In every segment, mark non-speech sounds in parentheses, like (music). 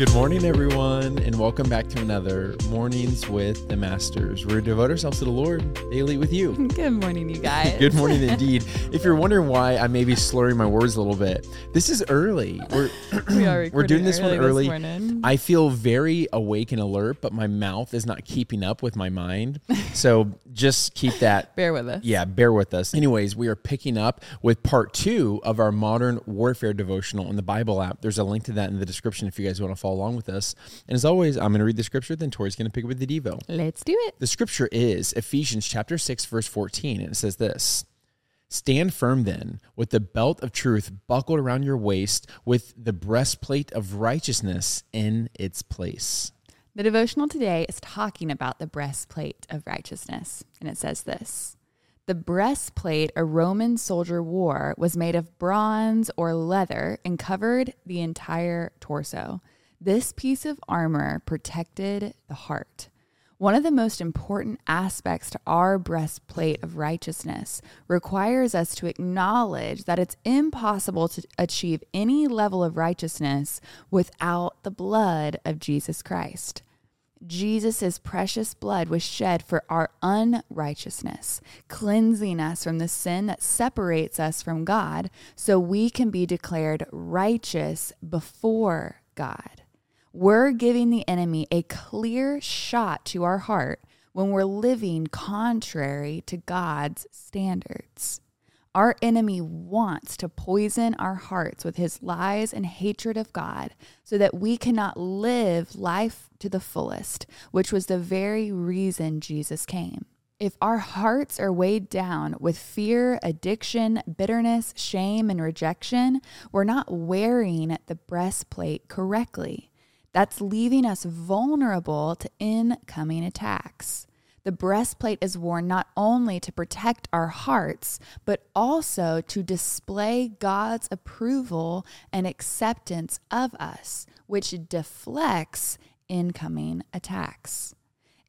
Good morning, everyone, and welcome back to another Mornings with the Masters. We devote ourselves to the Lord daily with you. Good morning, you guys. Good morning, (laughs) indeed. If you're wondering why I may be slurring my words a little bit, this is early. We're (clears throat) we are (clears throat) we're doing this one early. This I feel very awake and alert, but my mouth is not keeping up with my mind. (laughs) So just keep that. (laughs) bear with us. Yeah, bear with us. Anyways, we are picking up with part two of our modern warfare devotional in the Bible app. There's a link to that in the description if you guys want to follow along with us. And as always, I'm going to read the scripture, then Tori's going to pick up with the Devo. Let's do it. The scripture is Ephesians chapter 6, verse 14, and it says this. Stand firm then, with the belt of truth buckled around your waist, with the breastplate of righteousness in its place. The devotional today is talking about the breastplate of righteousness, and it says this The breastplate a Roman soldier wore was made of bronze or leather and covered the entire torso. This piece of armor protected the heart. One of the most important aspects to our breastplate of righteousness requires us to acknowledge that it's impossible to achieve any level of righteousness without the blood of Jesus Christ. Jesus' precious blood was shed for our unrighteousness, cleansing us from the sin that separates us from God so we can be declared righteous before God. We're giving the enemy a clear shot to our heart when we're living contrary to God's standards. Our enemy wants to poison our hearts with his lies and hatred of God so that we cannot live life to the fullest, which was the very reason Jesus came. If our hearts are weighed down with fear, addiction, bitterness, shame, and rejection, we're not wearing the breastplate correctly. That's leaving us vulnerable to incoming attacks. The breastplate is worn not only to protect our hearts, but also to display God's approval and acceptance of us, which deflects incoming attacks.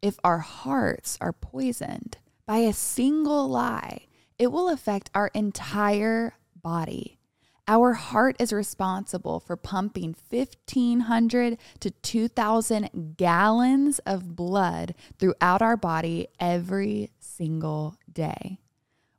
If our hearts are poisoned by a single lie, it will affect our entire body. Our heart is responsible for pumping 1,500 to 2,000 gallons of blood throughout our body every single day.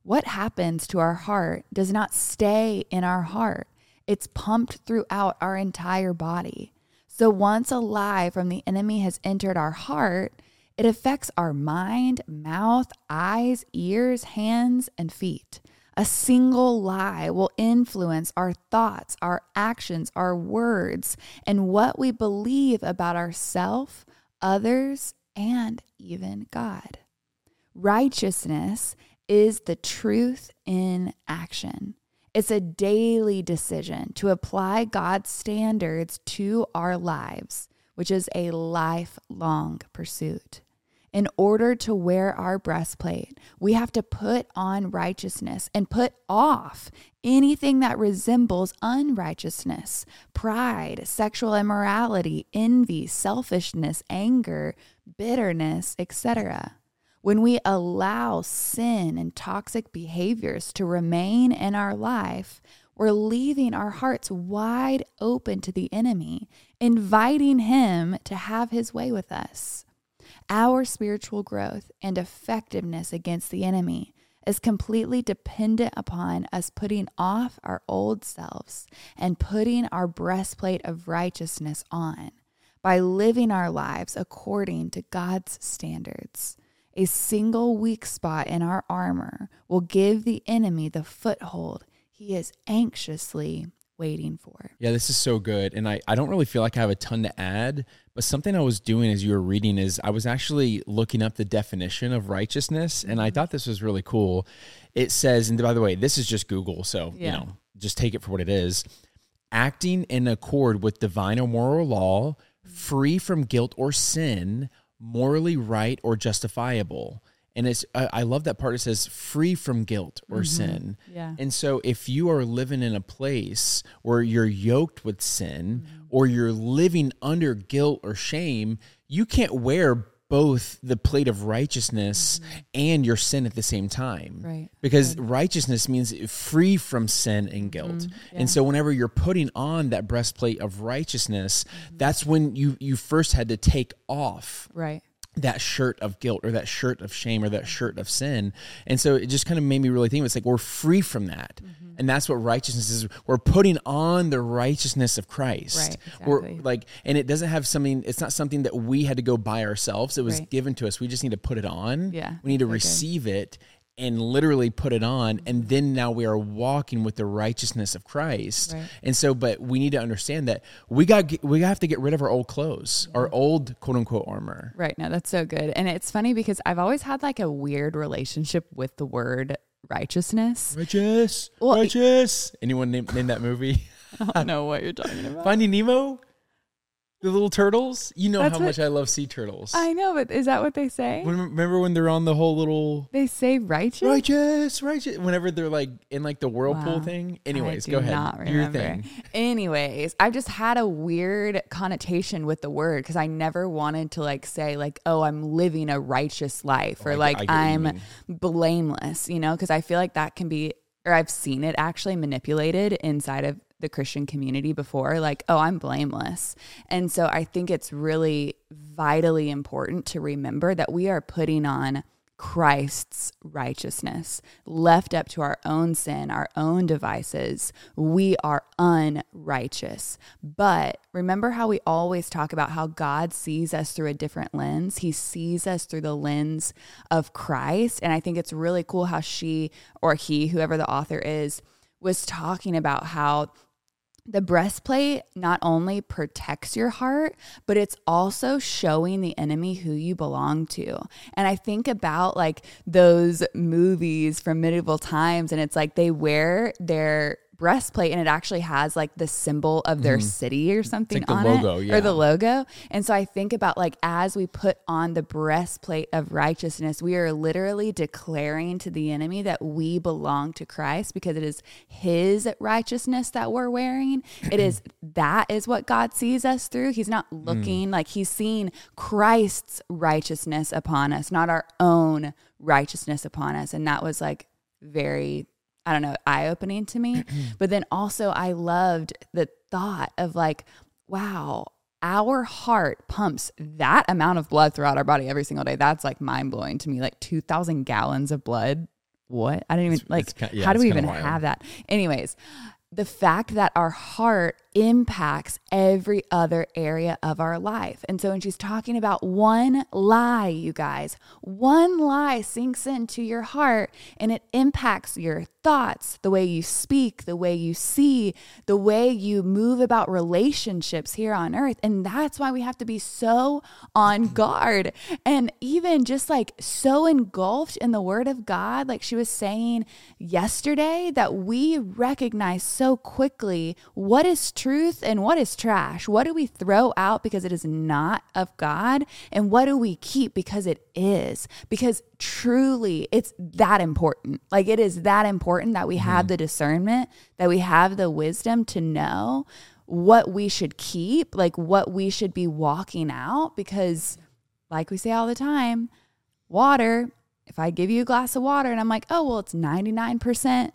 What happens to our heart does not stay in our heart, it's pumped throughout our entire body. So once a lie from the enemy has entered our heart, it affects our mind, mouth, eyes, ears, hands, and feet. A single lie will influence our thoughts, our actions, our words, and what we believe about ourselves, others, and even God. Righteousness is the truth in action. It's a daily decision to apply God's standards to our lives, which is a lifelong pursuit in order to wear our breastplate, we have to put on righteousness and put off anything that resembles unrighteousness, pride, sexual immorality, envy, selfishness, anger, bitterness, etc. When we allow sin and toxic behaviors to remain in our life, we're leaving our hearts wide open to the enemy, inviting him to have his way with us. Our spiritual growth and effectiveness against the enemy is completely dependent upon us putting off our old selves and putting our breastplate of righteousness on by living our lives according to God's standards. A single weak spot in our armor will give the enemy the foothold he is anxiously waiting for. Yeah, this is so good. And I, I don't really feel like I have a ton to add, but something I was doing as you were reading is I was actually looking up the definition of righteousness, and I mm-hmm. thought this was really cool. It says, and by the way, this is just Google, so yeah. you know, just take it for what it is. Acting in accord with divine or moral law, free from guilt or sin, morally right or justifiable and it's I, I, love that part it says free from guilt or mm-hmm. sin yeah and so if you are living in a place where you're yoked with sin mm-hmm. or you're living under guilt or shame you can't wear both the plate of righteousness and your sin at the same time. Right. Because righteousness means free from sin and guilt. Yeah. And so whenever you're putting on that breastplate of righteousness, that's when you you first had to take off Right. That shirt of guilt or that shirt of shame or that shirt of sin. And so it just kind of made me really think it's like we're free from that. Mm-hmm. And that's what righteousness is. We're putting on the righteousness of Christ. Right, We're like and it doesn't have something it's not something that we had to go buy ourselves. It was Right. given to us. We just need to put it on. Yeah, We need to so good. receive it and literally put it on and mm-hmm. then now we are walking with the righteousness of Christ. Right. And so but we need to understand that we got we have to get rid of our old clothes, mm-hmm. our old quote unquote armor. Right. now that's so good. And it's funny because I've always had like a weird relationship with the word righteousness. Righteous, Well, righteous. Anyone name, name that movie? I don't (laughs) know what you're talking about. Finding Nemo, the little turtles. You know That's how what- much I love sea turtles. I know, but is that what they say? When- Remember when they're on the whole little They say righteous? righteous, righteous? Whenever they're like in like the whirlpool Wow. thing. I Anyways, do go ahead. Not your remember. thing. Anyways, I've just had a weird connotation with the word because I never wanted to like say like, oh, I'm living a righteous life oh, or I get- like I get what you I'm mean. blameless, you know, because I feel like that can be, or I've seen it actually manipulated inside of the Christian community before, like, oh, I'm blameless. And so I think it's really vitally important to remember that we are putting on Christ's righteousness. Left up to our own sin, our own devices, we are unrighteous. But remember how we always talk about how God sees us through a different lens? He sees us through the lens of Christ. And I think it's really cool how she or he, whoever the author is, was talking about how the breastplate not only protects your heart, but it's also showing the enemy who you belong to. And I think about like those movies from medieval times, and it's like they wear their breastplate and it actually has like the symbol of their city or something Mm-hmm. on logo, it yeah. or the logo. And so I think about like as we put on the breastplate of righteousness, we are literally declaring to the enemy that we belong to Christ because it is his righteousness that we're wearing. It is (clears throat) that is what God sees us through. He's not looking like he's seeing Christ's righteousness upon us, not our own righteousness upon us. And that was like very I don't know, eye opening to me. (clears throat) but then also, I loved the thought of like, wow, our heart pumps that amount of blood throughout our body every single day. That's like mind blowing to me. Like 2,000 gallons of blood. What? I didn't even like, it's ki- yeah, how do we even wild. have that? Anyways, the fact that our heart impacts every other area of our life. And so when she's talking about one lie, you guys, one lie sinks into your heart and it impacts your thoughts, the way you speak, the way you see, the way you move about relationships here on earth. And that's why we have to be so on guard and even just like so engulfed in the word of God, like she was saying yesterday, that we recognize so quickly what is truth and what is trash. What do we throw out because it is not of God? And what do we keep because it is? Because truly it's that important. Like it is that important that we have mm-hmm. the discernment, that we have the wisdom to know what we should keep, like what we should be walking out. Because, like we say all the time, water, if I give you a glass of water and I'm like, oh, well, it's 99%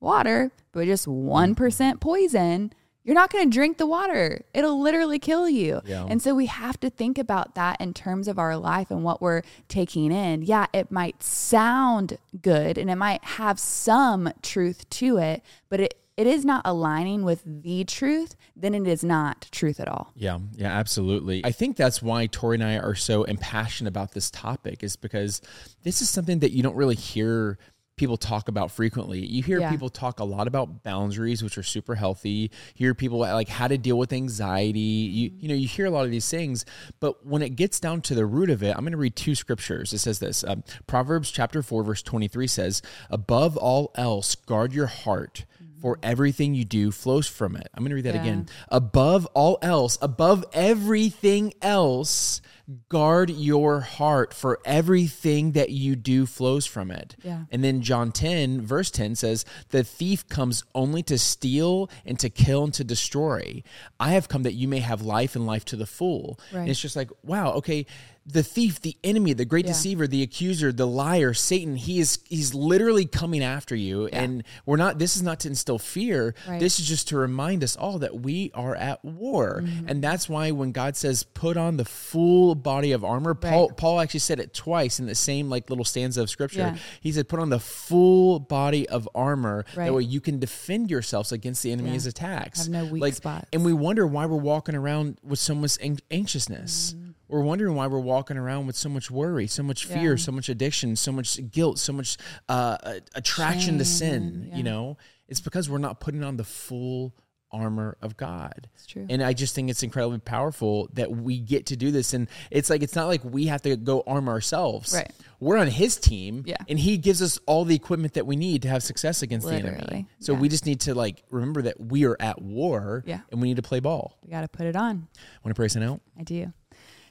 water, but just 1% mm-hmm. poison, you're not going to drink the water. It'll literally kill you. Yeah. And so we have to think about that in terms of our life and what we're taking in. Yeah, it might sound good and it might have some truth to it, but it, it is not aligning with the truth, then it is not truth at all. Yeah, yeah, absolutely. I think that's why Tori and I are so impassioned about this topic, is because this is something that you don't really hear people talk about frequently. You hear Yeah. people talk a lot about boundaries, which are super healthy. You hear people like how to deal with anxiety. You you know you hear a lot of these things, but when it gets down to the root of it, I'm going to read two scriptures. It says this: um, Proverbs chapter four verse 23 says, "Above all else, guard your heart." For everything you do flows from it. I'm going to read that Yeah. again above all else, above everything else, guard your heart, for everything that you do flows from it. Yeah. And then John 10, verse 10 says, The thief comes only to steal and to kill and to destroy. I have come that you may have life and life to the full. Right. And it's just like, wow, okay. the thief, the enemy, the great Yeah. deceiver, the accuser, the liar, Satan, he is he's literally coming after you. And we're not this is not to instill fear. Right. This is just to remind us all that we are at war. Mm-hmm. And that's why when God says put on the full body of armor, Paul Right. Paul actually said it twice in the same like little stanza of scripture. Yeah. He said put on the full body of armor Right. that way you can defend yourselves against the enemy's Yeah. attacks. Have no weak like, spots. And we wonder why we're walking around with so much an- anxiousness. Mm-hmm. We're wondering why we're walking around with so much worry, so much fear, Yeah. so much addiction, so much guilt, so much uh, attraction to sin. You know, it's because we're not putting on the full armor of God. It's true. And I just think it's incredibly powerful that we get to do this. And it's like, it's not like we have to go arm ourselves. Right. We're on his team. Yeah. And he gives us all the equipment that we need to have success against the enemy. So yeah. we just need to like remember that we are at war Yeah. and we need to play ball. we got to put it on. Want to pray us out? I do.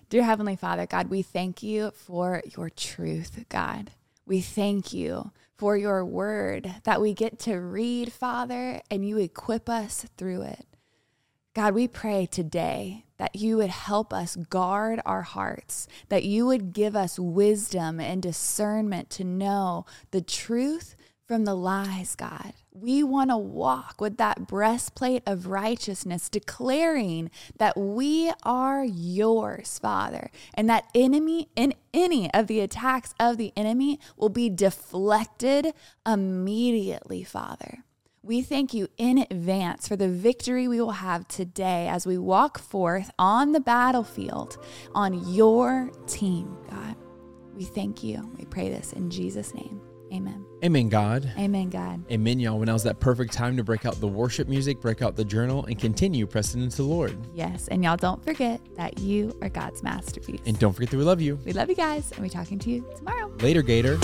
Dear Heavenly Father, God, we thank you for your truth, God. We thank you for your word that we get to read, Father, and you equip us through it. God, we pray today that you would help us guard our hearts, that you would give us wisdom and discernment to know the truth from the lies, God. We want to walk with that breastplate of righteousness, declaring that we are yours, Father, and that enemy in any of the attacks of the enemy will be deflected immediately, Father. We thank you in advance for the victory we will have today as we walk forth on the battlefield on your team, God. We thank you. We pray this in Jesus' name. Amen. Amen, God. Amen, God. Amen, y'all. When now's that perfect time to break out the worship music, break out the journal, and continue pressing into the Lord. Yes. And y'all don't forget that you are God's masterpiece. And don't forget that we love you. we love you guys, and we're talking to you tomorrow. Later, Gator.